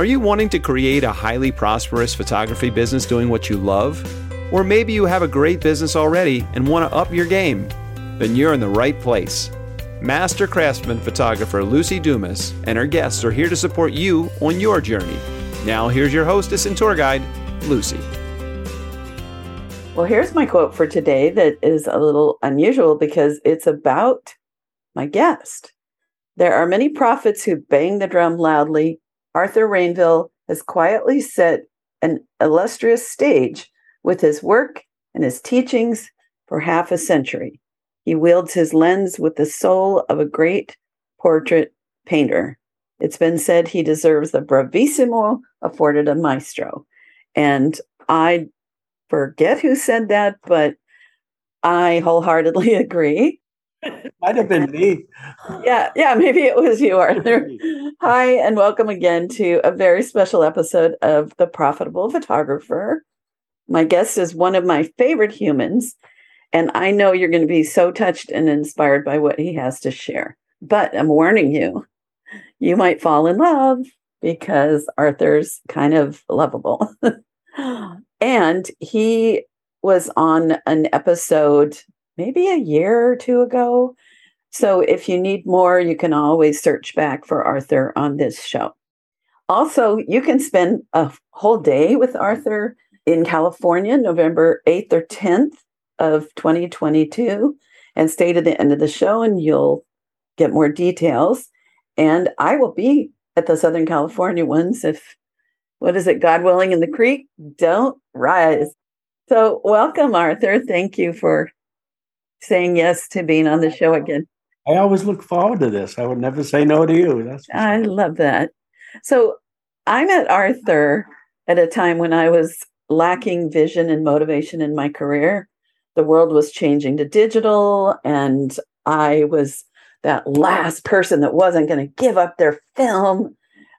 Are you wanting to create a highly prosperous photography business doing what you love? Or maybe you have a great business already and want to up your game? Then you're in the right place. Master craftsman photographer Luci Dumas and her guests are here to support you on your journey. Now, here's your hostess and tour guide, Luci. Well, here's my quote for today that is a little unusual because it's about my guest. There are many prophets who bang the drum loudly Arthur Rainville has quietly set an illustrious stage with his work and his teachings for half a century. He wields his lens with the soul of a great portrait painter. It's been said he deserves the bravissimo afforded a maestro. And I forget who said that, but I wholeheartedly agree. Might have been me. Yeah, yeah, maybe it was you, Arthur. Hi, and welcome again to a very special episode of The Profitable Photographer. My guest is one of my favorite humans, and I know you're going to be so touched and inspired by what he has to share. But I'm warning you, you might fall in love because Arthur's kind of lovable. and he was on an episode maybe a year or two ago. So if you need more, you can always search back for Arthur on this show. Also, you can spend a whole day with Arthur in California, November 8th or 10th of 2022, and stay to the end of the show and you'll get more details. And I will be at the Southern California ones if, what is it, God willing, in the creek don't rise. So, welcome, Arthur. Thank you for saying yes to being on the show again. I always look forward to this. I would never say no to you. That's I love that. So I met Arthur at a time when I was lacking vision and motivation in my career. The world was changing to digital, and I was that last person that wasn't going to give up their film.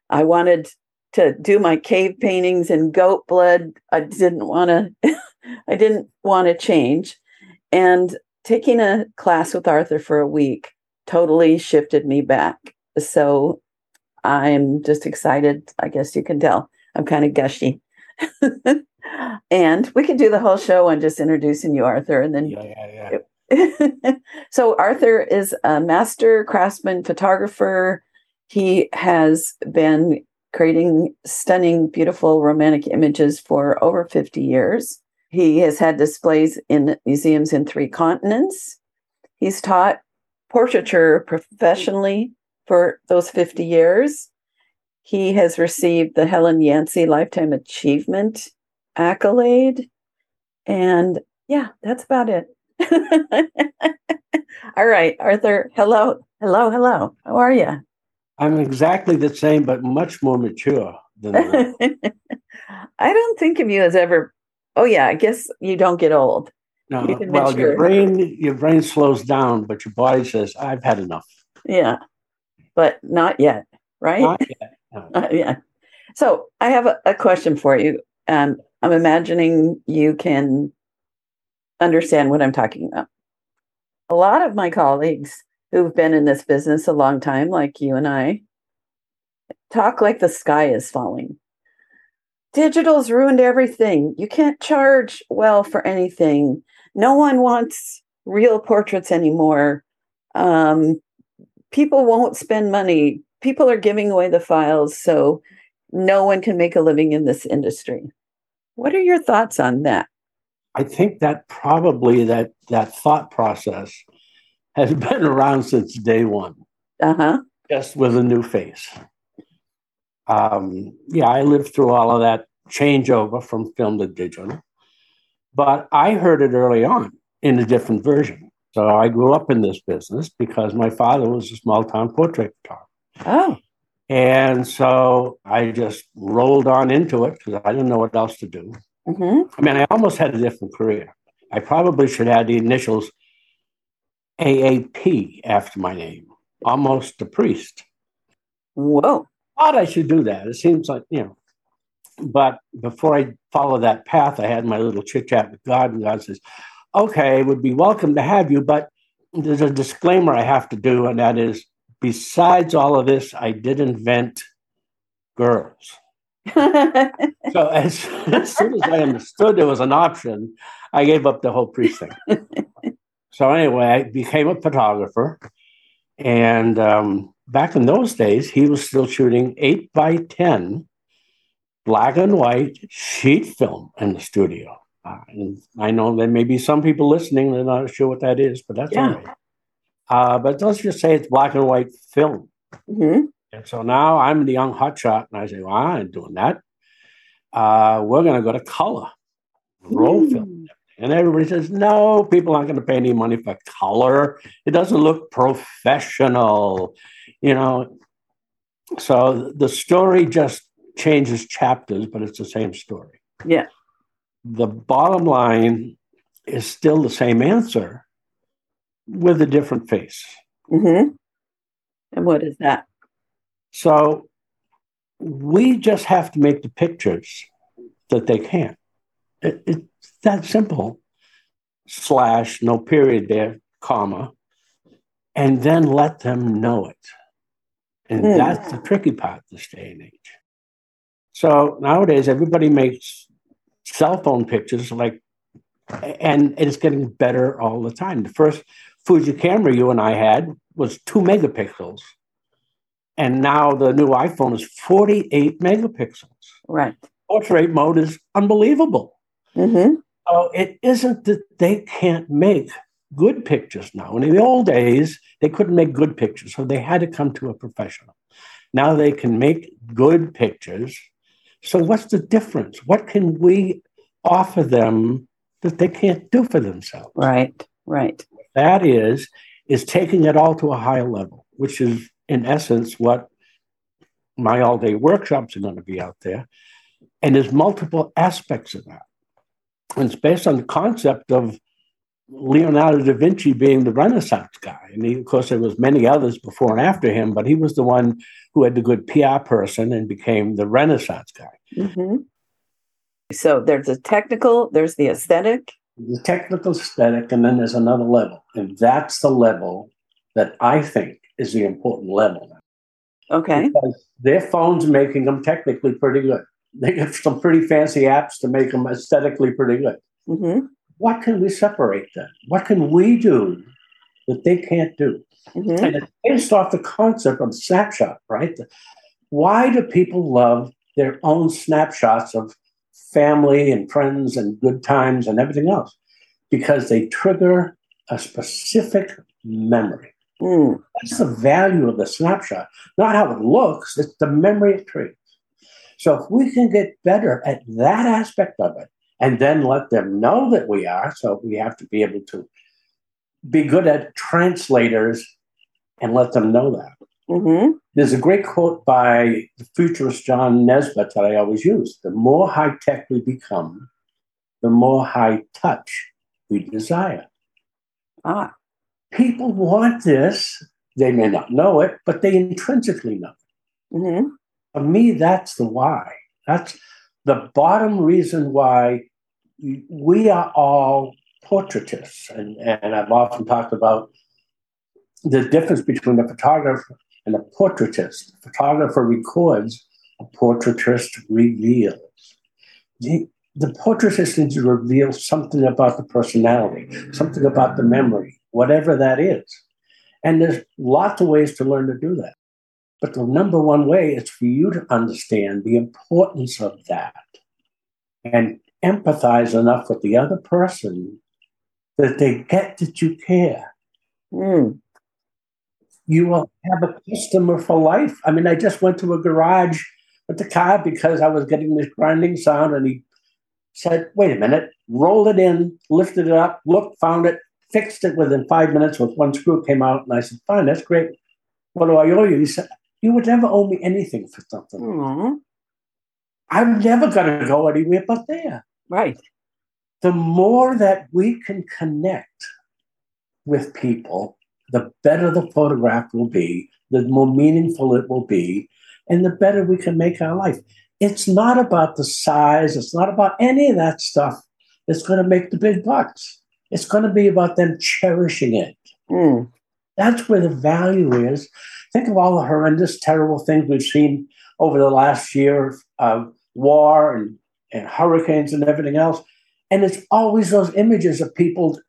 I wanted to do my cave paintings in goat blood. I didn't want to I didn't want to change. And taking a class with Arthur for a week totally shifted me back. So I'm just excited. I guess you can tell I'm kind of gushy. and we could do the whole show on just introducing you, Arthur, and then. Yeah, yeah, yeah. so Arthur is a master craftsman photographer. He has been creating stunning, beautiful romantic images for over 50 years. He has had displays in museums in three continents. He's taught portraiture professionally for those 50 years. He has received the Helen Yancey Lifetime Achievement accolade. And yeah, that's about it. All right, Arthur. Hello. Hello. Hello. How are you? I'm exactly the same, but much more mature than that. I don't think of you as ever Oh yeah, I guess you don't get old. No, you well, your brain your brain slows down, but your body says, "I've had enough." Yeah, but not yet, right? Not yet. No. Not yet. So I have a, a question for you. Um, I'm imagining you can understand what I'm talking about. A lot of my colleagues who've been in this business a long time, like you and I, talk like the sky is falling digital's ruined everything. You can't charge well for anything. No one wants real portraits anymore. Um, people won't spend money. People are giving away the files, so no one can make a living in this industry. What are your thoughts on that? I think that probably that that thought process has been around since day one. Uh huh. Just with a new face um, yeah, I lived through all of that changeover from film to digital, but I heard it early on in a different version. So I grew up in this business because my father was a small town portrait photographer. Oh. And so I just rolled on into it because I didn't know what else to do. Mm-hmm. I mean, I almost had a different career. I probably should add the initials AAP after my name, almost a priest. Whoa thought I should do that. It seems like, you know, but before I follow that path, I had my little chit chat with God, and God says, okay, would be welcome to have you, but there's a disclaimer I have to do, and that is besides all of this, I did invent girls. so as, as soon as I understood there was an option, I gave up the whole precinct. so anyway, I became a photographer, and um, back in those days, he was still shooting eight by ten, black and white sheet film in the studio. Uh, and I know there may be some people listening that are not sure what that is, but that's yeah. all right. Uh, but let's just say it's black and white film. Mm-hmm. And so now I'm the young hotshot, and I say, well, I ain't doing that. Uh, we're going to go to color, roll mm. film. And everybody says, no, people aren't going to pay any money for color. It doesn't look professional, you know. So the story just changes chapters, but it's the same story. Yeah. The bottom line is still the same answer with a different face. Mm-hmm. And what is that? So we just have to make the pictures that they can. It, it's that simple. Slash, no period there, comma, and then let them know it. And mm. that's the tricky part this day and age. So nowadays, everybody makes cell phone pictures like, and it's getting better all the time. The first Fuji camera you and I had was two megapixels. And now the new iPhone is 48 megapixels. Right. Portrait mode is unbelievable. Mm-hmm. So it isn't that they can't make good pictures now. And in the old days, they couldn't make good pictures, so they had to come to a professional. Now they can make good pictures. So what's the difference? What can we offer them that they can't do for themselves? Right, right. That is, is taking it all to a higher level, which is in essence what my all day workshops are going to be out there. And there's multiple aspects of that. And it's based on the concept of Leonardo da Vinci being the Renaissance guy. And he, of course, there was many others before and after him, but he was the one who had the good PR person and became the Renaissance guy. Mm-hmm. So there's a technical, there's the aesthetic. The technical aesthetic, and then there's another level. And that's the level that I think is the important level. Okay. Because their phones making them technically pretty good. They get some pretty fancy apps to make them aesthetically pretty good. Mm-hmm. What can we separate then? What can we do that they can't do? Mm-hmm. And it's based off the concept of snapshot, right? Why do people love their own snapshots of family and friends and good times and everything else? Because they trigger a specific memory. Mm. That's the value of the snapshot, not how it looks, it's the memory it creates. So if we can get better at that aspect of it and then let them know that we are, so we have to be able to be good at translators and let them know that. Mm-hmm. There's a great quote by the futurist John Naisbitt that I always use The more high tech we become, the more high touch we desire. Ah people want this. They may not know it, but they intrinsically know it. Mm-hmm. For me, that's the why. That's the bottom reason why we are all portraitists. And, and I've often talked about the difference between a photographer and a portraitist. A photographer records, a portraitist reveals. The, the portraitist needs to reveal something about the personality, something about the memory, whatever that is. And there's lots of ways to learn to do that. But the number one way is for you to understand the importance of that and empathize enough with the other person that they get that you care. Mm. You will have a customer for life. I mean, I just went to a garage with the car because I was getting this grinding sound, and he said, Wait a minute, rolled it in, lifted it up, looked, found it, fixed it within five minutes with one screw came out. And I said, fine, that's great. What do I owe you? He said, you would never owe me anything for something. Mm-hmm. I'm never going to go anywhere but there. Right. The more that we can connect with people, the better the photograph will be, the more meaningful it will be, and the better we can make our life. It's not about the size, it's not about any of that stuff that's going to make the big bucks. It's going to be about them cherishing it. Mm. That's where the value is. Think of all the horrendous, terrible things we've seen over the last year of war and, and hurricanes and everything else. And it's always those images of people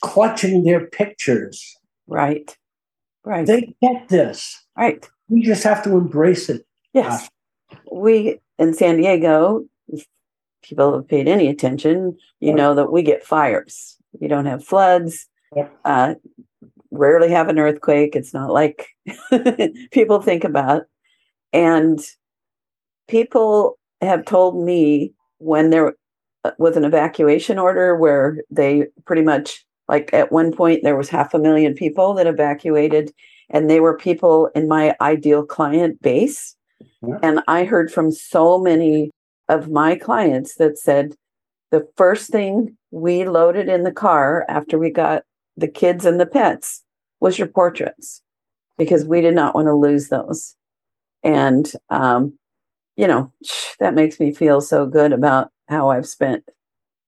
clutching their pictures. Right. Right. They get this. Right. We just have to embrace it. Yes. We in San Diego, if people have paid any attention, you know that we get fires. We don't have floods. Yep. Uh, rarely have an earthquake. It's not like people think about. And people have told me when there was an evacuation order where they pretty much like at one point there was half a million people that evacuated and they were people in my ideal client base Yeah. and i heard from so many of my clients that said the first thing we loaded in the car after we got the kids and the pets was your portraits because we did not want to lose those and um, you know that makes me feel so good about how i've spent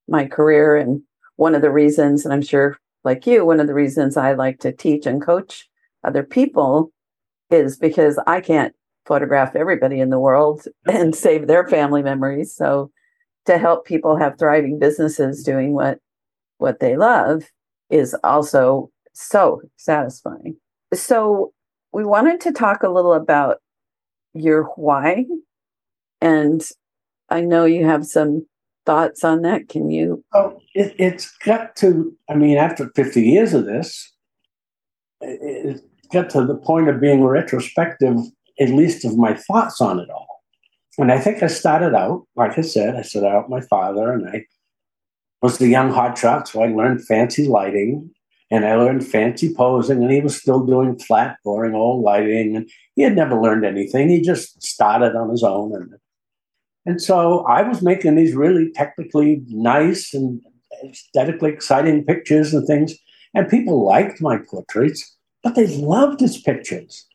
my career. And one of the reasons and i'm sure like you one of the reasons i like to teach and coach other people is because i can't photograph everybody in the world and save their family memories. So to help people have thriving businesses doing what what they love is also so satisfying. So we wanted to talk a little about your why and i know you have some thoughts on that can you Oh, it, it's got to, I mean, after 50 years of this, it, it got to the point of being retrospective, at least of my thoughts on it all. And I think I started out, like I said, I started out my father and I was the young hotshot, so I learned fancy lighting and I learned fancy posing, and he was still doing flat, boring old lighting, and he had never learned anything. He just started on his own, and and so I was making these really technically nice and aesthetically exciting pictures and things, and people liked my portraits, but they loved his pictures.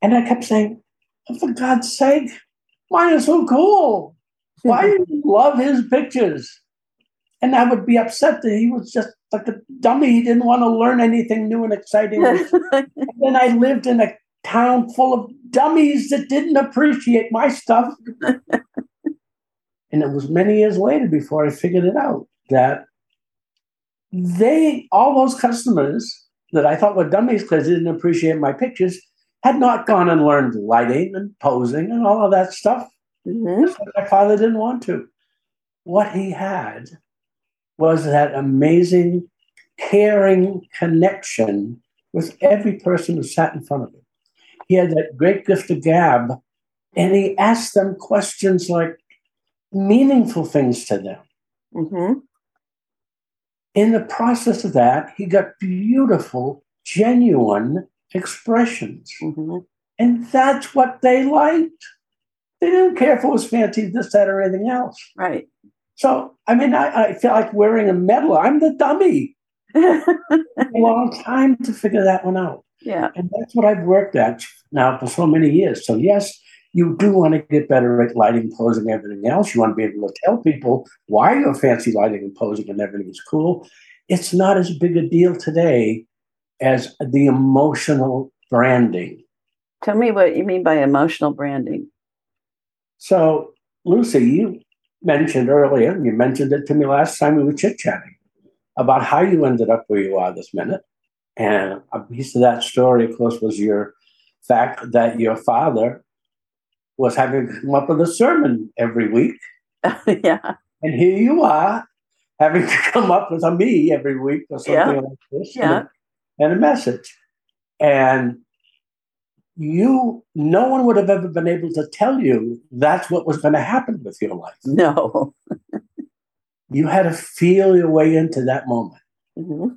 And I kept saying, oh, for God's sake, mine are so cool. Why do you love his pictures? And I would be upset that he was just like a dummy. He didn't want to learn anything new and exciting. and then I lived in a town full of dummies that didn't appreciate my stuff. and it was many years later before I figured it out that they, all those customers that I thought were dummies because they didn't appreciate my pictures, had not gone and learned lighting and posing and all of that stuff. Mhm. Just My father didn't want to. What he had was that amazing, caring connection with every person who sat in front of him. He had that great gift of gab, and he asked them questions like meaningful things to them. Mhm. In the process of that, he got beautiful, genuine expressions. Mhm. And that's what they liked. They didn't care if it was fancy, this, that, or anything else. right So, I mean, I, I feel like wearing a medal. I'm the dummy. a long time to figure that one out. Yeah And that's what I've worked at now for so many years. So, yes, you do want to get better at lighting, posing, everything else. You want to be able to tell people why your fancy lighting and posing and everything is cool. It's not as big a deal today as the emotional branding. tell me what you mean by emotional branding So, Luci, you mentioned earlier, and you mentioned it to me last time we were chit chatting about how you ended up where you are this minute. And a piece of that story, of course, was your fact that your father was having to come up with a sermon every week. yeah And here you are having to come up with a me every week or something Yeah. like this Yeah. and, a, and a message. And you, no one would have ever been able to tell you that's what was going to happen with your life. no You had to feel your way into that moment. Mhm.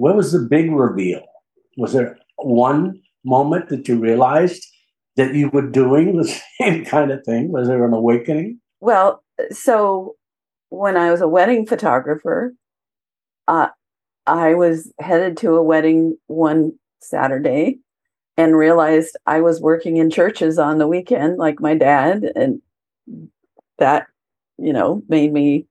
What was the big reveal? Was there one moment that you realized that you were doing the same kind of thing? Was there an awakening? well so when i was a wedding photographer uh, i was headed to a wedding one saturday and realized i was working in churches on the weekend like my dad and that you know made me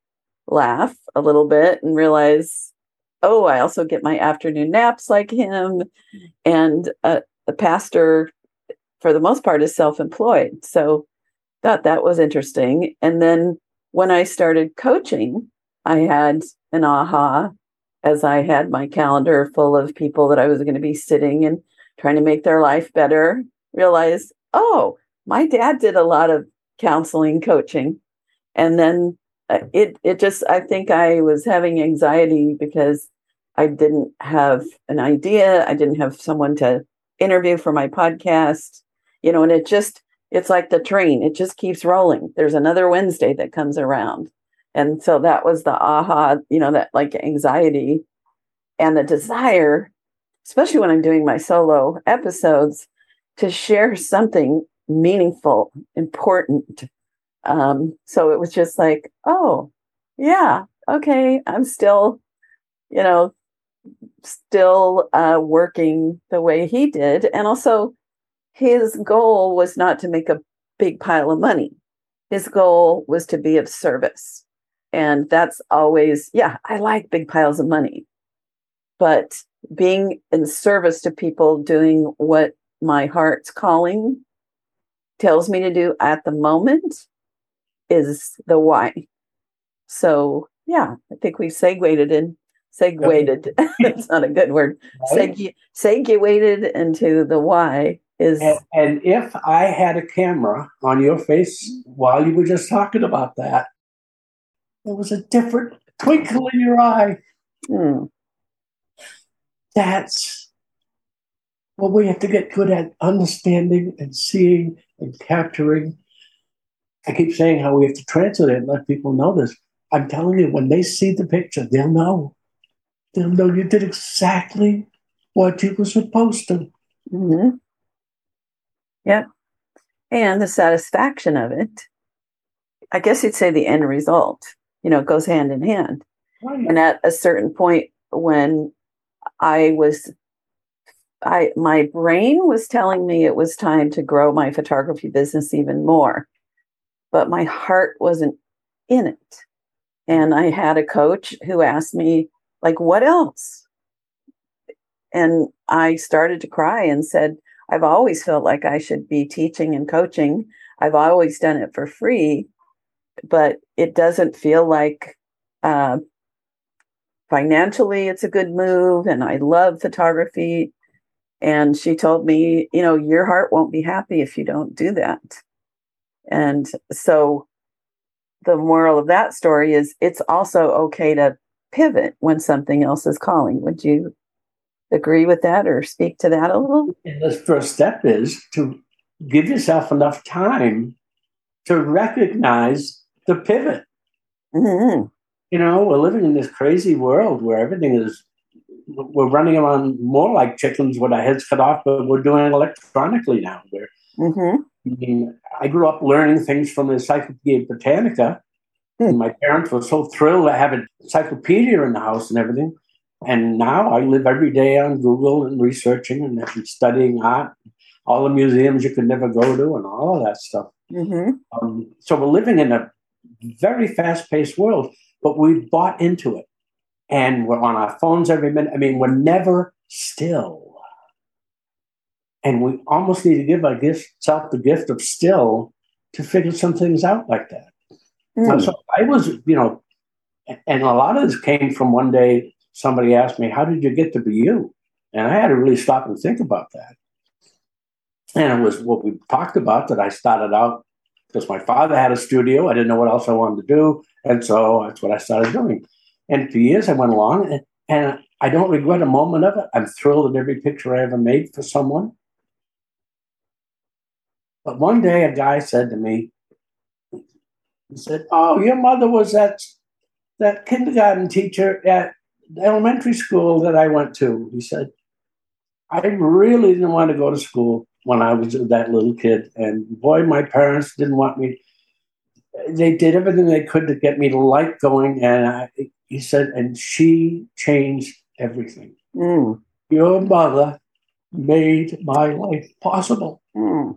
laugh a little bit and realize oh, I also get my afternoon naps like him. And uh, the pastor, for the most part, is self employed. So thought that was interesting. And then when I started coaching, I had an aha as I had my calendar full of people that I was going to be sitting and trying to make their life better. Realize, oh, my dad did a lot of counseling, coaching. And then Uh, it it just I think I was having anxiety because I didn't have an idea. I didn't have someone to interview for my podcast, you know, and it just it's like the train, it just keeps rolling. There's another Wednesday that comes around. And so that was the aha, you know, that like anxiety and the desire, especially when I'm doing my solo episodes, to share something meaningful, important. Um, so it was just like, oh, yeah, okay, I'm still, you know, still uh, working the way he did. And also, his goal was not to make a big pile of money. His goal was to be of service. And that's always, yeah, I like big piles of money. But being in service to people, doing what my heart's calling tells me to do at the moment is the why. So, yeah, I think we segued in segued. it's not a good word. Segu- segued into the why is. And, and, if I had a camera on your face while you were just talking about that, there was a different twinkle in your eye. Hmm. That's what we have to get good at understanding and seeing and capturing. I keep saying how we have to translate it and let people know this. I'm telling you, when they see the picture, they'll know. They'll know you did exactly what you were supposed to. Mm-hmm. Yep. And the satisfaction of it, I guess you'd say the end result, you know, goes hand in hand. Right. And at a certain point when I was I my brain was telling me it was time to grow my photography business even more. But my heart wasn't in it. And I had a coach who asked me, like, what else? And I started to cry and said, I've always felt like I should be teaching and coaching. I've always done it for free, but it doesn't feel like uh, financially it's a good move. And I love photography. And she told me, you know, your heart won't be happy if you don't do that. And so the moral of that story is it's also okay to pivot when something else is calling. Would you agree with that or speak to that a little? And the first step is to give yourself enough time to recognize the pivot. Mm-hmm. You know, we're living in this crazy world where everything is, we're running around more like chickens with our heads cut off, but we're doing it electronically now. Where, mm-hmm. I mean, I grew up learning things from the Encyclopedia Britannica and my parents were so thrilled to have an encyclopedia in the house and everything. And now I live every day on Google and researching and studying art, all the museums you could never go to, and all of that stuff. Mm-hmm. Um, so we're living in a very fast paced world, but we've bought into it. And we're on our phones every minute. I mean, we're never still. And we almost need to give ourselves the gift of still to figure some things out like that. Mm. So I was, you know, and a lot of this came from one day somebody asked me, How did you get to be you? And I had to really stop and think about that. And it was what we talked about that I started out because my father had a studio. I didn't know what else I wanted to do. And so that's what I started doing. And for years I went along and, and I don't regret a moment of it. I'm thrilled at every picture I ever made for someone. But one day a guy said to me, he said, "Oh, your mother was that that kindergarten teacher at the elementary school that I went to." He said, "I really didn't want to go to school when I was that little kid, and boy, my parents didn't want me. They did everything they could to get me to like going." And I, he said, "And she changed everything. Mm. Your mother made my life possible." Mm.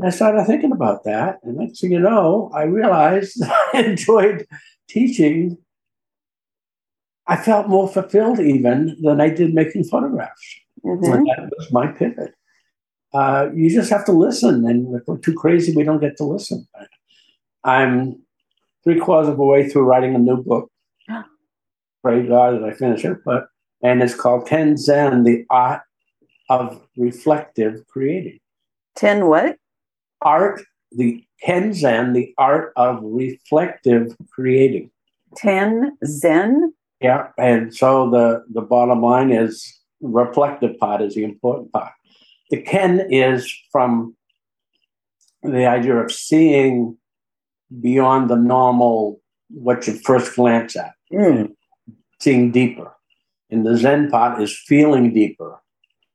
And I started thinking about that. And next thing you know, I realized I enjoyed teaching I felt more fulfilled even than I did making photographs. Mhm. And that was my pivot. Uh, you just have to listen, and if we're too crazy, we don't get to listen. I'm three quarters of the way through writing a new book. Pray God that I finish it, but and it's called KenZen: The Art of Reflective Creating. Ten what? Art, the KenZen: The Art of Reflective Creating. Ten Zen? Yeah, and so the the bottom line is reflective part is the important part. The Ken is from the idea of seeing beyond the normal what you first glance at, Mm. seeing deeper. And the Zen part is feeling deeper,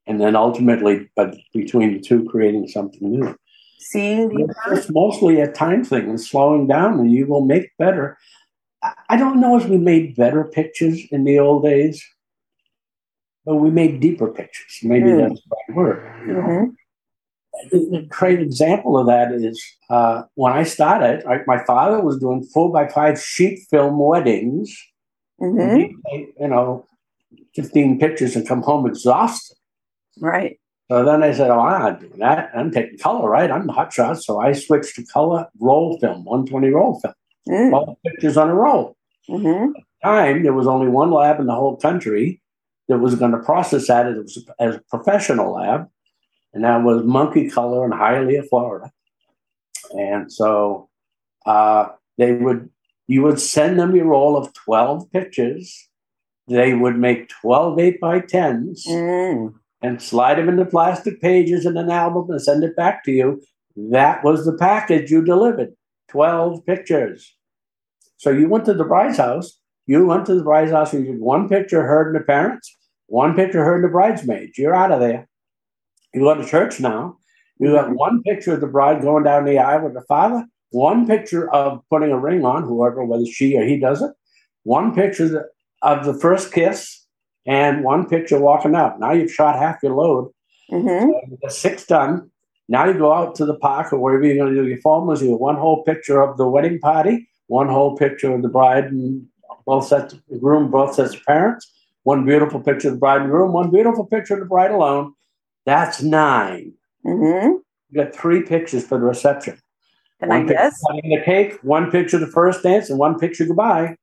and then ultimately, but between the two, creating something new. Seeing deeper? It's mostly a time thing and slowing down, and you will make better. I- don't know if we made better pictures in the old days, but we made deeper pictures. Maybe Hmm. that's the right word. You know? Mhm. A great example of that is uh, when I started, I, my father was doing four by five sheet film weddings. Mhm. Take, you know, 15 pictures and come home exhausted. Right. So then I said, Oh, I'm not doing that. I'm taking color, right? I'm the hot shot. So I switched to color roll film, 120 roll film, Mm. all pictures on a roll. Mhm. Time, there was only one lab in the whole country that was going to process that as, as a professional lab, and that was Monkey Color in Hialeah, Florida. And so uh, they would, you would send them your roll of 12 pictures. They would make 12 8 by 10s Mm. And slide them into plastic pages in an album and send it back to you. That was the package you delivered 12 pictures. So you went to the bride's house. You went to the bride's house and you did one picture of her and the parents, one picture of her and the bridesmaids. You're out of there. You go to church now. You got mm-hmm. one picture of the bride going down the aisle with the father, one picture of putting a ring on, whoever, whether she or he does it, one picture of the first kiss, and one picture walking out. Now you've shot half your load. Mhm. You got six done. Now you go out to the park or wherever you're going to do your photos. You have one whole picture of the wedding party, one whole picture of the bride and both sets, of the groom, both sets of parents, one beautiful picture of the bride and groom, one beautiful picture of the bride alone. That's nine. Mhm. You got three pictures for the reception. Can I one picture guess? cutting the cake, one picture the first dance, and one picture goodbye.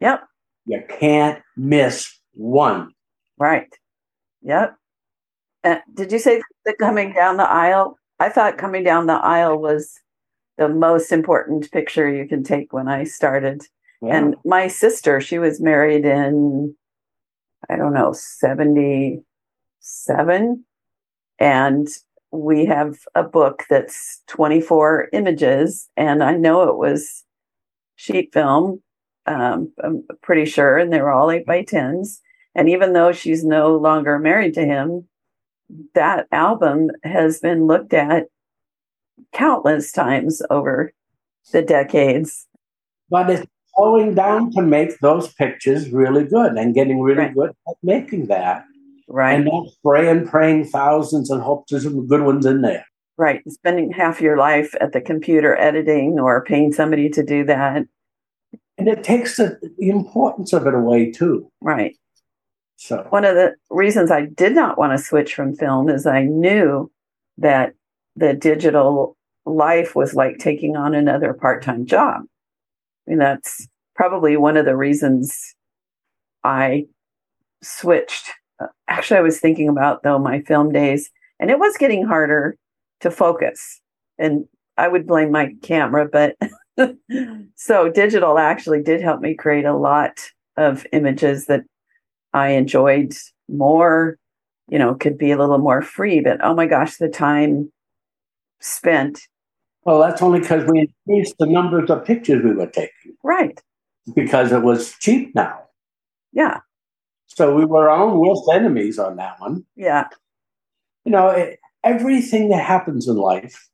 Yep. You can't miss one. Right. Yep. Uh, did you say that coming down the aisle? I thought coming down the aisle was the most important picture you can take when I started. Yeah. And my sister, she was married in, I don't know, 77. And we have a book that's 24 images. And I know it was sheet film, um, I'm pretty sure. And they were all eight by tens. And even though she's no longer married to him, that album has been looked at countless times over the decades. but it's slowing down to make those pictures really good and getting really Right. good at making that Right. and not spray and praying thousands and hope there's some good ones in there. Right. Spending half your life at the computer editing or paying somebody to do that. And it takes the, the importance of it away too. Right. So One of the reasons I did not want to switch from film is I knew that the digital life was like taking on another part time job. I mean, that's probably one of the reasons I switched. Actually, I was thinking about, though, my film days, and it was getting harder to focus. And I would blame my camera, but so digital actually did help me create a lot of images that I enjoyed more, you know, could be a little more free. But oh my gosh, the time spent. well that's only because we increased the numbers of pictures we were taking Right. because it was cheap now. Yeah. So we were our own worst enemies on that one. Yeah. you know, it, everything that happens in life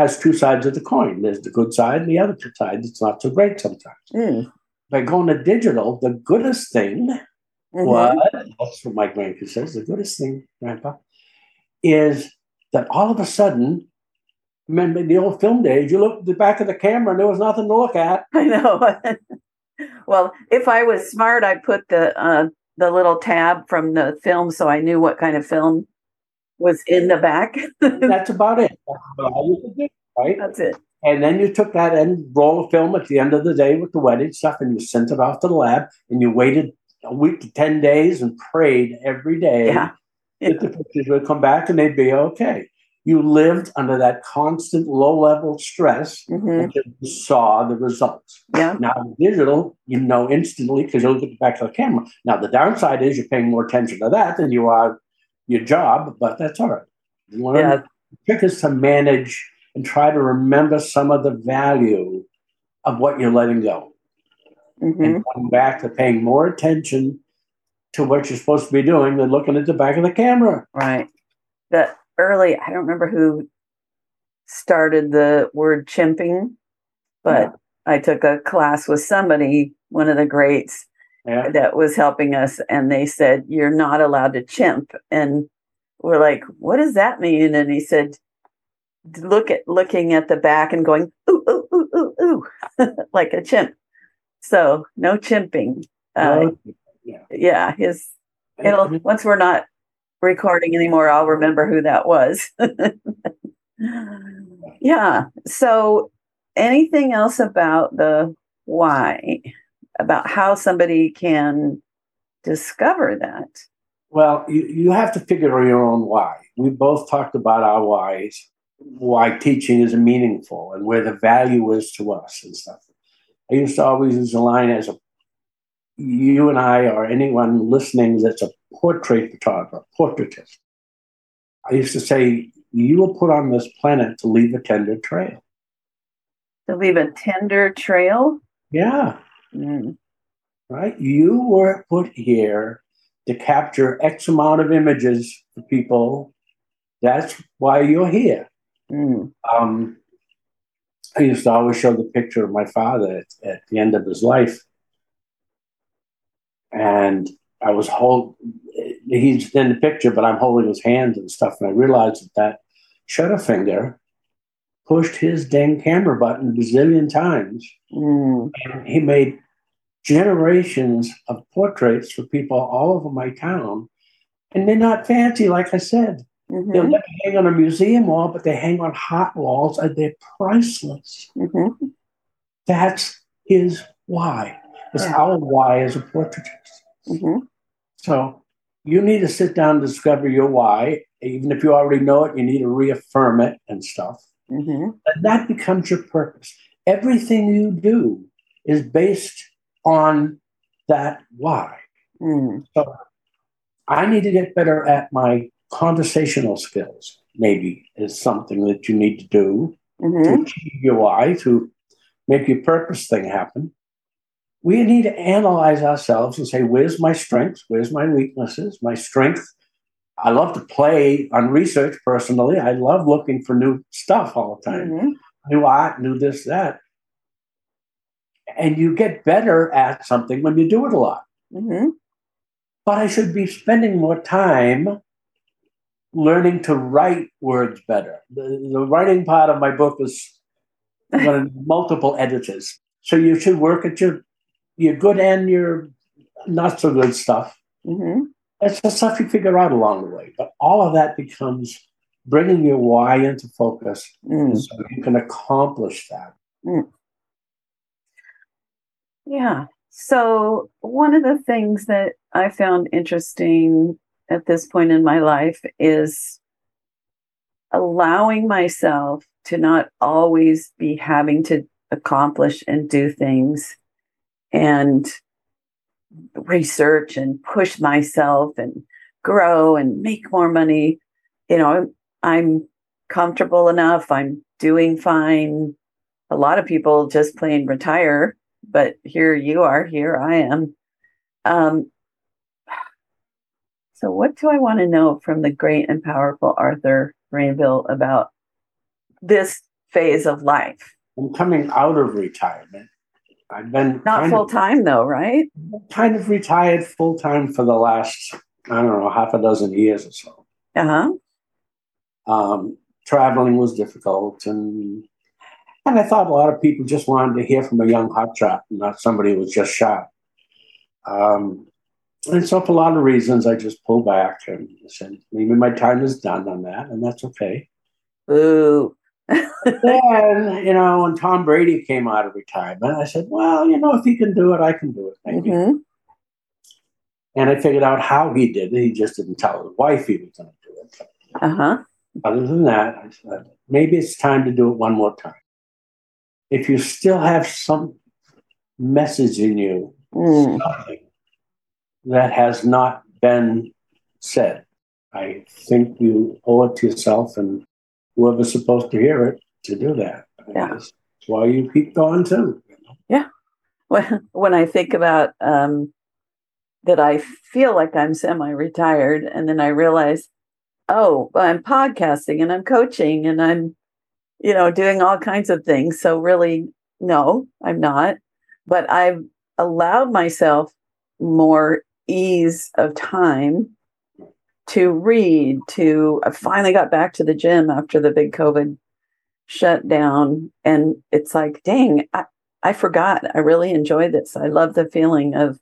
has two sides of the coin. There's the good side and the other side that's not so great sometimes. Mm. By going to digital, the goodest thing Mhm. was, that's what my grandkid says, the goodest thing, Grandpa, is that all of a sudden, remember the old film days, you looked at the back of the camera and there was nothing to look at. I know. well, if I was smart, I'd put the uh, the little tab from the film so I knew what kind of film was in the back. That's about it. That's about all you could do, right? That's it. And then you took that and roll of film at the end of the day with the wedding stuff, and you sent it off to the lab, and you waited a week to ten days and prayed every day Yeah. that the pictures would come back and they'd be okay. You lived under that constant low level stress hmm until you saw the results. Yeah. Now, digital, you know instantly because you'll get back to the camera. Now, the downside is you're paying more attention to that than you are your job, but that's all right. Learn, Yeah. The trick is to manage and try to remember some of the value of what you're letting go hmm and come back to paying more attention to what you're supposed to be doing than looking at the back of the camera. Right. The early, I don't remember who started the word chimping, but Yeah. I took a class with somebody, one of the greats, Yeah. that was helping us, and they said, You're not allowed to chimp. And we're like, What does that mean? And he said, Look at looking at the back and going, ooh, ooh, ooh, ooh, ooh, like a chimp. So no chimping. Uh, yeah. yeah, his it'll once we're not recording anymore i'll remember who that was yeah so anything else about the why about how somebody can discover that Well, you, you have to figure out your own why. We both talked about our whys, why teaching is meaningful and where the value is to us and stuff. I used to always use the line as a you and I or anyone listening that's a portrait photographer, portraitist. I used to say, you were put on this planet to leave a tender trail. to leave a tender trail Yeah, Mm, right? You were put here to capture X amount of images for people. That's why you're here. mm, Um, I used to always show the picture of my father at, at the end of his life. And I was hold, he's in the picture, but I'm holding his hand and stuff. And I realized that that shutter finger pushed his dang camera button a bazillion times. mm, And he made generations of portraits for people all over my town. And they're not fancy, like I said. Mhm, They'll never hang on a museum wall, but they hang on hot walls and they're priceless. mhm. That's his why. It's Yeah. our why as a portraitist. Mhm. So you need to sit down and discover your why. Even if you already know it, you need to reaffirm it and stuff. Mhm. And that becomes your purpose. Everything you do is based on that why. Mm, So I need to get better at my conversational skills, maybe, is something that you need to do to mhm. achieve your why, to make your purpose thing happen. We need to analyze ourselves and say, where's my strengths? Where's my weaknesses? My strength. I love to play on research personally. I love looking for new stuff all the time, Mhm. new art, new this, that. And you get better at something when you do it a lot. Mhm. But I should be spending more time learning to write words better. The, the writing part of my book is got multiple editors. So you should work at your your good and your not so good stuff. Mhm. That's the stuff you figure out along the way. But all of that becomes bringing your why into focus Mm. so you can accomplish that. Yeah. So, one of the things that I found interesting at this point in my life is allowing myself to not always be having to accomplish and do things and research and push myself and grow and make more money. You know, I'm, comfortable enough, I'm doing fine. A lot of people just plain retire but here you are, here I am. Um, so, what do I want to know from the great and powerful Arthur Rainville about this phase of life? I'm coming out of retirement. I've been Not full of- time, though, right? kind of retired full time for the last, I don't know, half a dozen years or so. Uh huh. Um, traveling was difficult, and And I thought a lot of people just wanted to hear from a young hotshot, not somebody who was just shot. Um, and so, for a lot of reasons, I just pulled back and said, maybe my time is done on that, and that's okay. Ooh. then, you know, when Tom Brady came out of retirement, I said, well, you know, if he can do it, I can do it. Maybe. Mhm. And I figured out how he did it. He just didn't tell his wife he was going to do it. Uh-huh. Other than that, I said, maybe it's time to do it one more time. If you still have some message in you, Mm. something that has not been said, I think you owe it to yourself and whoever's supposed to hear it to do that. Yeah. That's why you keep going too. Yeah, when when I think about um, that, I feel like I'm semi-retired, and then I realize, oh, well, I'm podcasting and I'm coaching and I'm, you know, doing all kinds of things. So really, no, I'm not. But I've allowed myself more ease of time to read. To I finally got back to the gym after the big COVID shutdown, and it's like, dang, I, I forgot. I really enjoy this. I love the feeling of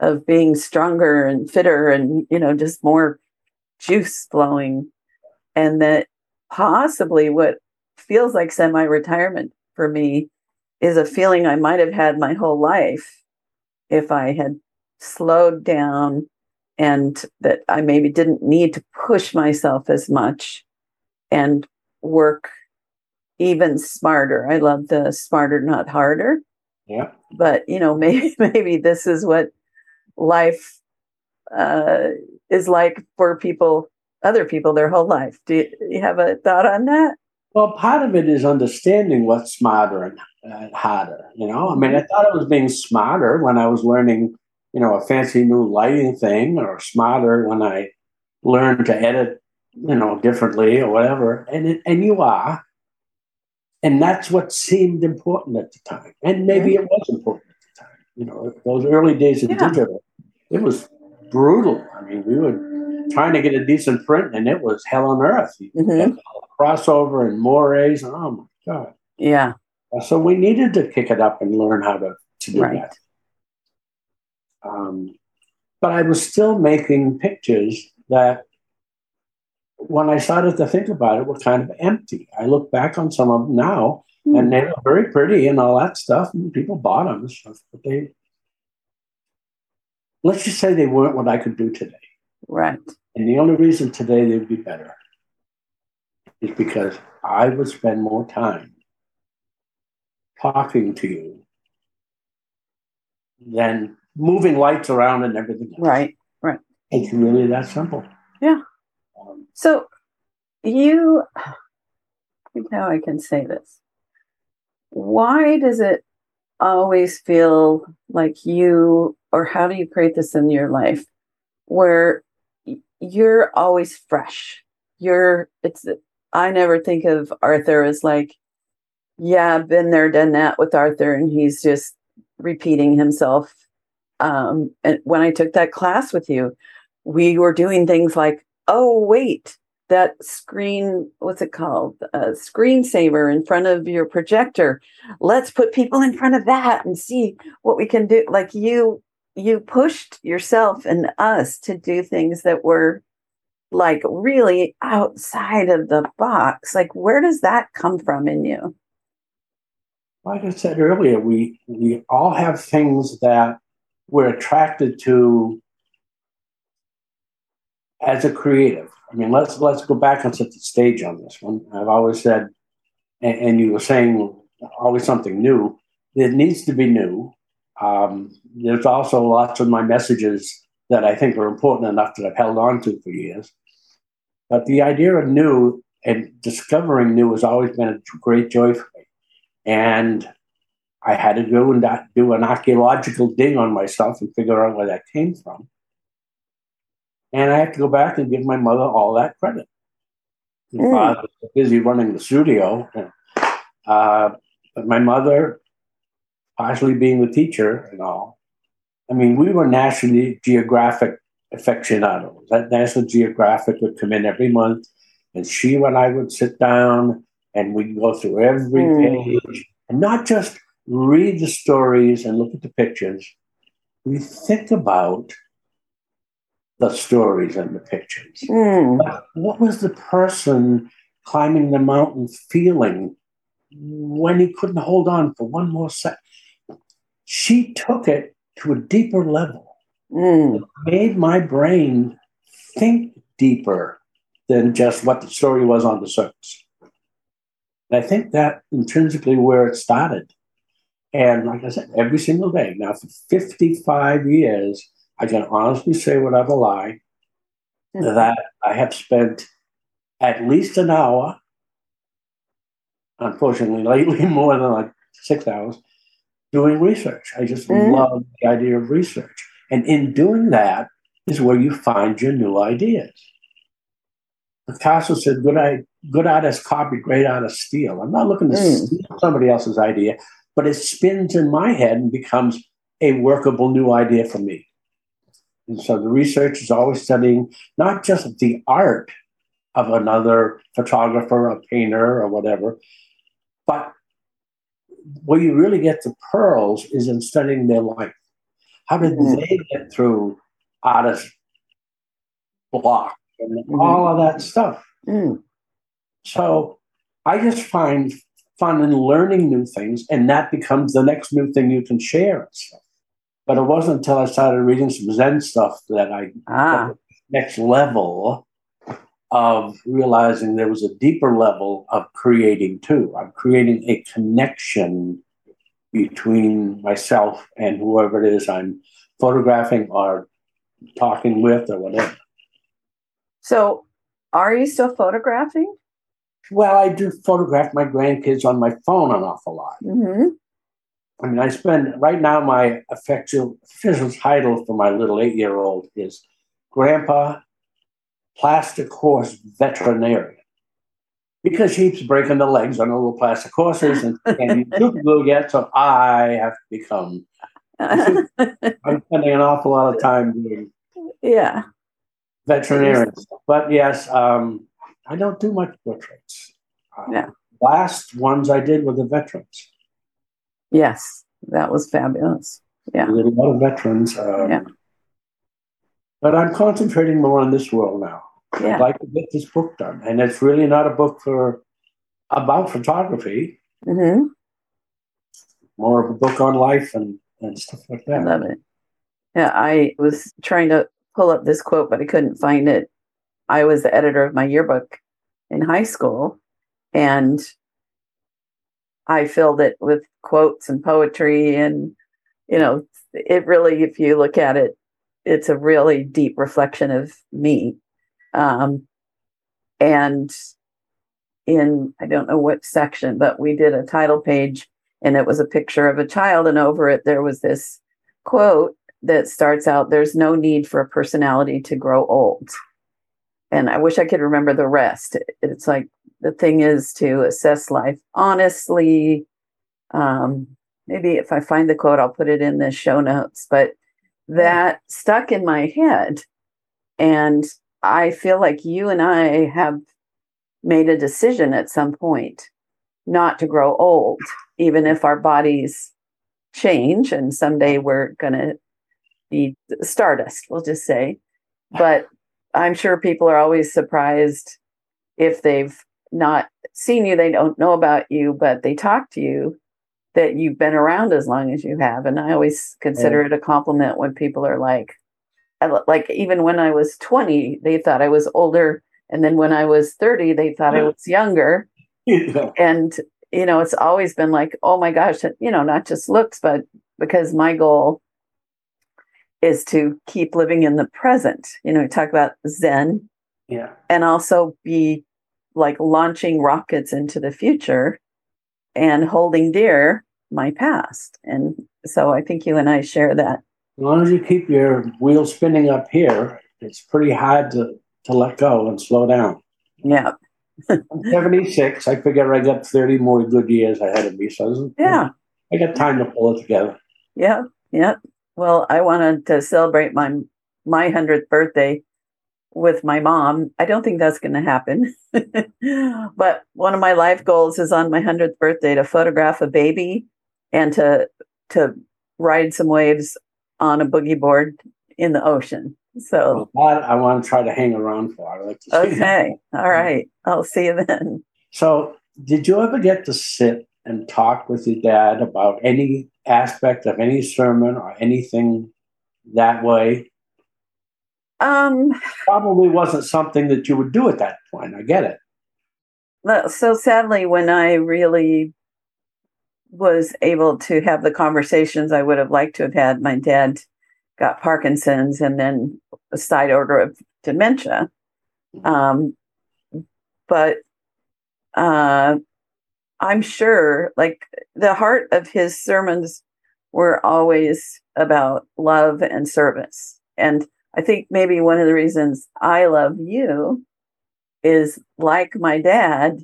of being stronger and fitter and you know just more juice flowing and that possibly what feels like semi-retirement for me is a feeling I might have had my whole life if I had slowed down and that I maybe didn't need to push myself as much and work even smarter. I love the smarter, not harder. Yeah. But you know, maybe maybe this is what life uh, is like for people, other people, their whole life. Do you, you have a thought on that? Well, part of it is understanding what's smarter and uh, harder. You know, I mean, I thought I was being smarter when I was learning, you know, a fancy new lighting thing, or smarter when I learned to edit, you know, differently or whatever. And it, and you are, and that's what seemed important at the time. And maybe it was important at the time. You know, those early days of Yeah. digital, it was brutal. I mean, we were trying to get a decent print, and it was hell on earth. Mhm. crossover and moirés. Oh my god! Yeah, So we needed to kick it up and learn how to, to do Right. that. Um, but I was still making pictures that, when I started to think about it, were kind of empty. I look back on some of them now, Hmm. and they were very pretty and all that stuff, and people bought them and stuff. But they, let's just say they weren't what I could do today. right. And the only reason today they'd be better is because I would spend more time talking to you than moving lights around and everything. else. Right. It's really that simple. Yeah. Um, So you, I think how I can say this. Why does it always feel like you, or how do you create this in your life where you're always fresh? You're, it's, I never think of Arthur as like, yeah, I've been there, done that with Arthur, and he's just repeating himself. Um, and when I took that class with you, we were doing things like, oh, wait, that screen, what's it called? A screensaver in front of your projector. Let's put people in front of that and see what we can do. Like you, you pushed yourself and us to do things that were like really outside of the box. Like, where does that come from in you? like I said earlier, we we all have things that we're attracted to as a creative. I mean, let's let's go back and set the stage on this one. I've always said, and, and you were saying always something new. It needs to be new. Um, there's also lots of my messages that I think are important enough that I've held on to for years. But the idea of new and discovering new has always been a great joy for me. And I had to go and do- an archaeological dig on myself and figure out where that came from. And I have to go back and give my mother all that credit. My Mm. father was busy running the studio. Uh, but my mother, partially being the teacher and all, I mean, we were National Geographic aficionados. That National Geographic would come in every month, and she and I would sit down and we'd go through every Mm. page and not just read the stories and look at the pictures. We think about the stories and the pictures. Mm. What was the person climbing the mountain feeling when he couldn't hold on for one more second? She took it to a deeper level, Mm. made my brain think deeper than just what the story was on the surface. And I think that intrinsically where it started. And like I said, every single day now for 55 years, I can honestly say without a lie that I have spent at least an hour, unfortunately, lately more than like six hours, doing research. I just Mhm. love the idea of research. And in doing that is where you find your new ideas. Picasso said, good, good artists copy, great artists steal. I'm not looking to Mm. steal somebody else's idea, but it spins in my head and becomes a workable new idea for me. And so the research is always studying not just the art of another photographer, a painter, or whatever, but where you really get the pearls is in studying their life. How did Mhm. they get through artist block and Mhm. all of that stuff? Mm. So I just find fun in learning new things, and that becomes the next new thing you can share and stuff. But it wasn't until I started reading some Zen stuff that I Ah. next level of realizing there was a deeper level of creating too. I'm creating a connection between myself and whoever it is I'm photographing or talking with or whatever. So, are you still photographing? Well, I do photograph my grandkids on my phone an awful lot. hmm I mean, I spend right now my official, official title for my little eight year old is Grandpa Plastic Horse Veterinarian. Because she keeps breaking the legs on all the little plastic horses and can't use super glue yet, so I have to become. I'm spending an awful lot of time doing yeah. veterinarian. But yes, um, I don't do much portraits. Uh, Yeah. Last ones I did were the veterans. Yes. That was fabulous. Yeah. We did a lot of veterans. Um, Yeah. But I'm concentrating more on this world now. Yeah. I'd like to get this book done. And it's really not a book for about photography, Mm-hmm. more of a book on life and, and stuff like that. I that. love it. Yeah. I was trying to pull up this quote, but I couldn't find it. I was the editor of my yearbook in high school, and I filled it with quotes and poetry. And, you know, it really, if you look at it, it's a really deep reflection of me. Um, and in, I don't know what section, but we did a title page and it was a picture of a child. And over it, there was this quote that starts out There's no need for a personality to grow old. And I wish I could remember the rest. It's like the thing is to assess life honestly. Um, maybe if I find the quote, I'll put it in the show notes. But that stuck in my head. And I feel like you and I have made a decision at some point not to grow old, even if our bodies change and someday we're going to be stardust, we'll just say. But I'm sure people are always surprised if they've not seen you, they don't know about you, but they talk to you that you've been around as long as you have. And I always consider it a compliment when people are like, like even when I was 20, they thought I was older. And then when I was 30, they thought I was younger. Yeah. And, you know, it's always been like, oh my gosh, you know, not just looks, but because my goal is to keep living in the present. You know, we talk about Zen yeah. and also be like launching rockets into the future and holding dear my past. And so I think you and I share that. As long as you keep your wheels spinning up here, it's pretty hard to, to let go and slow down. Yeah. I'm 76. I figure I got 30 more good years ahead of me. So Yeah. I got time to pull it together. Yeah. Yeah. Well, I wanted to celebrate my my hundredth birthday with my mom. I don't think that's going to happen. but one of my life goals is on my 100th birthday to photograph a baby and to to ride some waves on a boogie board in the ocean. So well, that I want to try to hang around for. I like to Okay. All right. I'll see you then. So, did you ever get to sit and talk with your dad about any aspect of any sermon or anything that way? Um, probably wasn't something that you would do at that point. I get it. So sadly, when I really was able to have the conversations I would have liked to have had, my dad got Parkinson's and then a side order of dementia. Um, but uh, I'm sure, like the heart of his sermons were always about love and service. And I think maybe one of the reasons I love you is like my dad,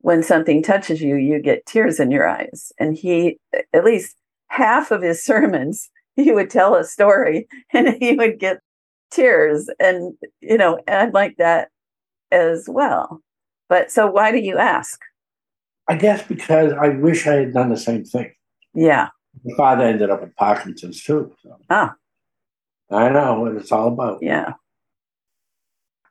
when something touches you, you get tears in your eyes. And he, at least half of his sermons, he would tell a story and he would get tears. And, you know, I'd like that as well. But so why do you ask? I guess because I wish I had done the same thing. Yeah. My father ended up with Parkinson's too. So. Ah. I know what it's all about. Yeah.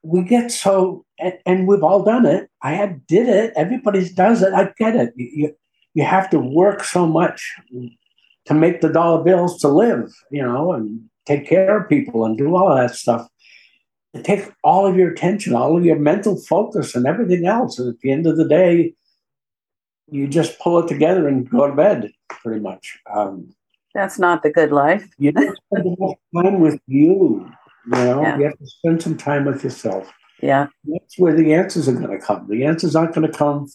We get so, and, and we've all done it. I had did it. Everybody does it. I get it. You, you have to work so much to make the dollar bills to live, you know, and take care of people and do all of that stuff. It takes all of your attention, all of your mental focus, and everything else. And at the end of the day, you just pull it together and go to bed, pretty much. Um, That's not the good life. you have to spend time with you. You know, yeah. you have to spend some time with yourself. Yeah. That's where the answers are going to come. The answers aren't going to come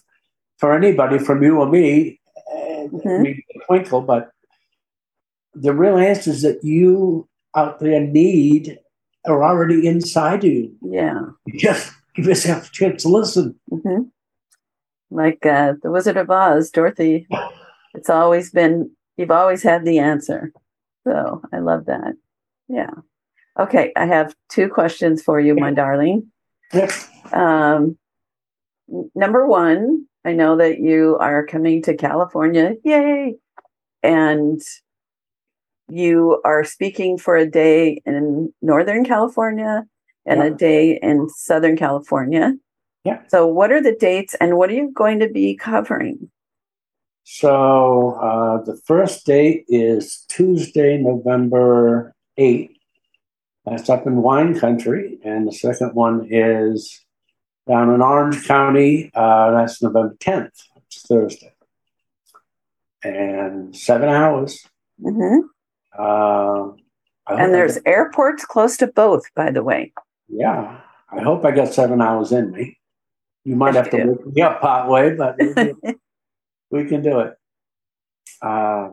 for anybody from you or me, mm-hmm. maybe a twinkle, but the real answers that you out there need are already inside you. Yeah. You just give yourself a chance to listen. Mm-hmm like uh, the Wizard of Oz, Dorothy. It's always been you've always had the answer. So I love that. Yeah. Okay, I have two questions for you, my darling. Um, number one, I know that you are coming to California. Yay! And you are speaking for a day in Northern California and yeah. a day in Southern California. Yeah. So, what are the dates and what are you going to be covering? So, uh, the first date is Tuesday, November 8th. That's up in wine country. And the second one is down in Orange County. Uh, that's November 10th. It's Thursday. And seven hours. Mm-hmm. Uh, and there's airports close to both, by the way. Yeah. I hope I got seven hours in me. You might have to wake me up part way, but we can do it. Uh,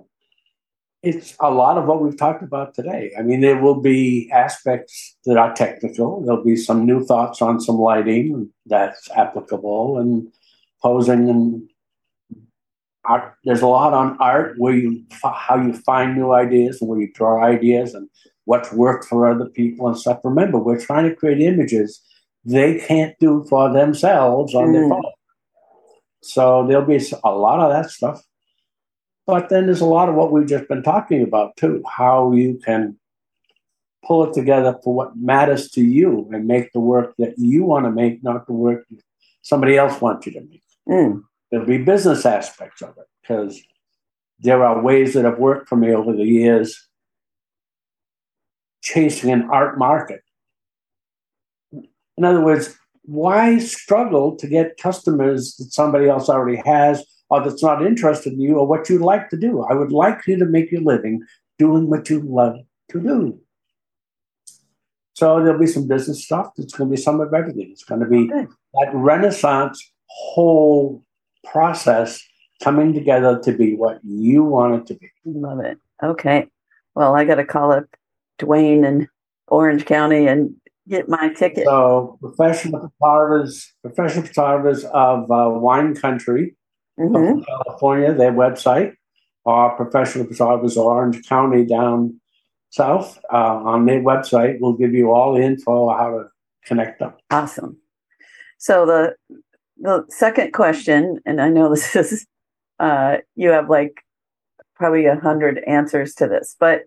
it's a lot of what we've talked about today. I mean, there will be aspects that are technical. There'll be some new thoughts on some lighting that's applicable and posing and art. There's a lot on art where you how you find new ideas and where you draw ideas and what's worked for other people and stuff. Remember, we're trying to create images they can't do for themselves on mm. their phone. So there'll be a lot of that stuff. But then there's a lot of what we've just been talking about too, how you can pull it together for what matters to you and make the work that you want to make, not the work somebody else wants you to make. Mm. There'll be business aspects of it because there are ways that have worked for me over the years chasing an art market in other words, why struggle to get customers that somebody else already has or that's not interested in you or what you'd like to do? I would like you to make your living doing what you love to do. So there'll be some business stuff. It's going to be some of everything. It's going to be okay. that Renaissance whole process coming together to be what you want it to be. Love it. Okay. Well, I got to call up Dwayne in Orange County and get my ticket. So professional photographers, professional photographers of uh, wine country, mm-hmm. California, their website, or professional photographers of Orange County down south uh, on their website will give you all the info on how to connect them. Awesome. So the the second question, and I know this is uh, you have like probably a hundred answers to this, but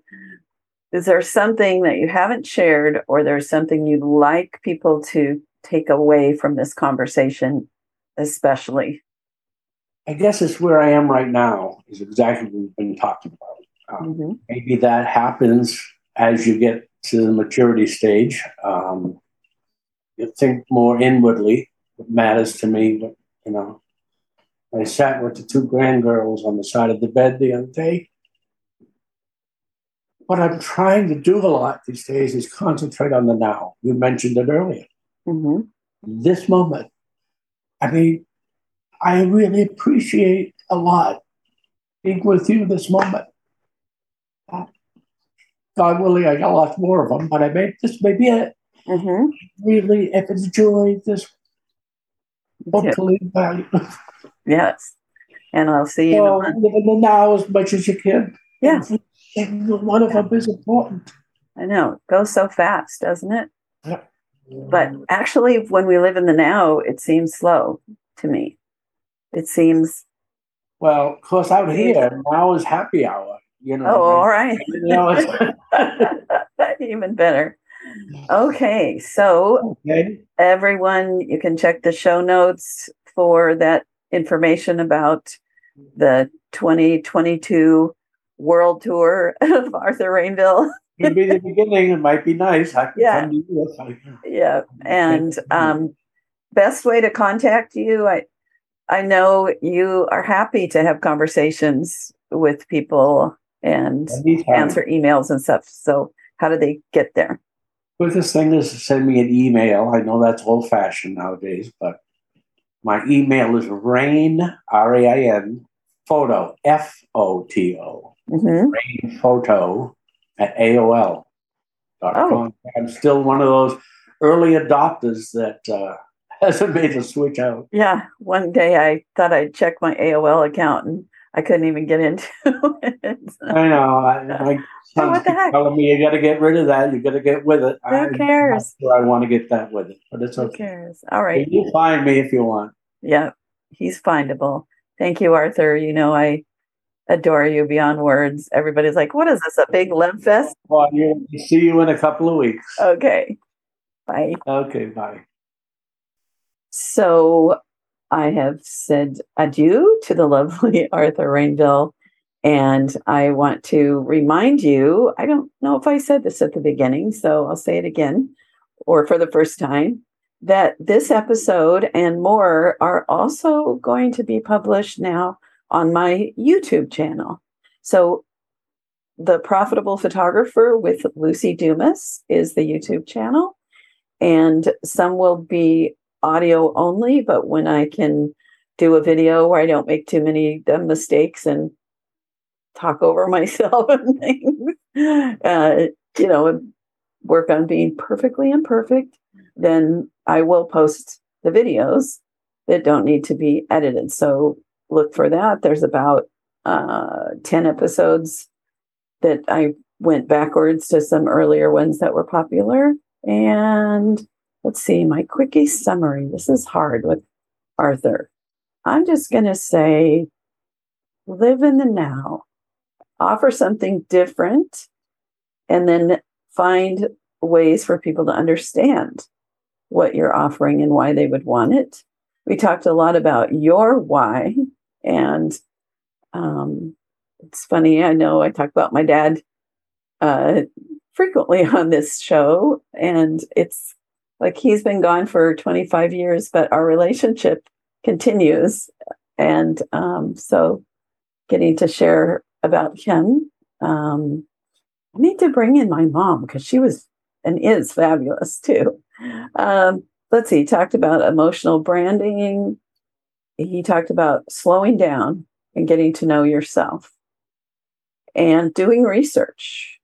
is there something that you haven't shared, or there's something you'd like people to take away from this conversation, especially? I guess it's where I am right now. Is exactly what we've been talking about. Um, Mm-hmm. maybe that happens as you get to the maturity stage. Um, you think more inwardly. What matters to me, but, you know. I sat with the two grandgirls on the side of the bed the other day. What I'm trying to do a lot these days is concentrate on the now. You mentioned it earlier. Mm-hmm. This moment. I mean, I really appreciate a lot being with you this moment. God willing, I got lots more of them, but I may this may be it. Mm-hmm. Really, if it's joy, this hopefully value. Yes. And I'll see you. So live in the now as much as you can. Yes, And one of them is important. I know. It goes so fast, doesn't it? Yeah. But actually, when we live in the now, it seems slow to me. It seems, well, of course, out here now is happy hour. You know, oh, all right. Even better. Okay. So, okay. everyone, you can check the show notes for that information about the 2022 world tour of Arthur Rainville. Could be the beginning. It might be nice. I can Yeah. come to you if I- yeah and um best way to contact you i i know you are happy to have conversations with people and Anytime. answer emails and stuff so how do they get there quickest thing is to send me an email. I know that's old fashioned nowadays, but my email is rain, R A I N, photo, F O T O, hmm rain photo at AOL. Oh. I'm still one of those early adopters that uh, hasn't made the switch out. yeah one day i thought i'd check my aol account and i couldn't even get into it I know. I, my what the heck? telling me you got to get rid of that. You got to get with it. Who not cares? sure I want to get that with it, but it's okay. who cares all right You find me if you want. yeah he's findable thank you arthur you know i adore you beyond words everybody's like what is this a big love fest Well, you, see you in a couple of weeks. okay bye Okay, bye. So I have said adieu to the lovely Arthur Rainville. And I want to remind you I don't know if I said this at the beginning, so I'll say it again or for the first time that this episode and more are also going to be published now on my YouTube channel. So the Profitable Photographer with Luci Dumas is the YouTube channel. And some will be audio only, but when I can do a video where I don't make too many dumb mistakes and talk over myself and things, uh, you know, work on being perfectly imperfect, then I will post the videos that don't need to be edited. So look for that. There's about uh, 10 episodes that I went backwards to some earlier ones that were popular. And let's see, my quickie summary. This is hard with Arthur. I'm just going to say live in the now, offer something different, and then find ways for people to understand what you're offering and why they would want it. We talked a lot about your why, and um, it's funny. I know I talk about my dad uh, frequently on this show, and it's like he's been gone for 25 years, but our relationship continues. And um, so getting to share about him. Um, I need to bring in my mom because she was and is fabulous too. Um, let's see, talked about emotional branding. He talked about slowing down and getting to know yourself and doing research,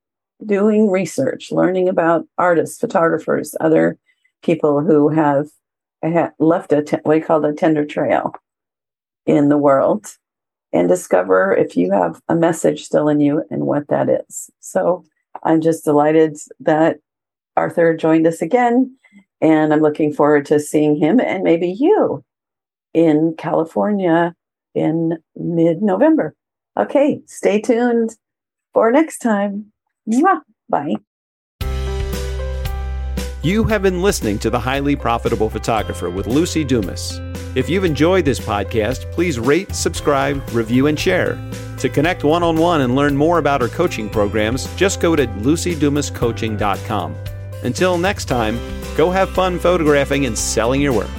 doing research, learning about artists, photographers, other people who have, left a, what he called a tender trail in the world and discover if you have a message still in you and what that is. So I'm just delighted that Arthur joined us again. And I'm looking forward to seeing him and maybe you in California in mid November. Okay, stay tuned for next time. Bye. You have been listening to The Highly Profitable Photographer with Luci Dumas. If you've enjoyed this podcast, please rate, subscribe, review, and share. To connect one on one and learn more about our coaching programs, just go to lucydumascoaching.com. Until next time, go have fun photographing and selling your work.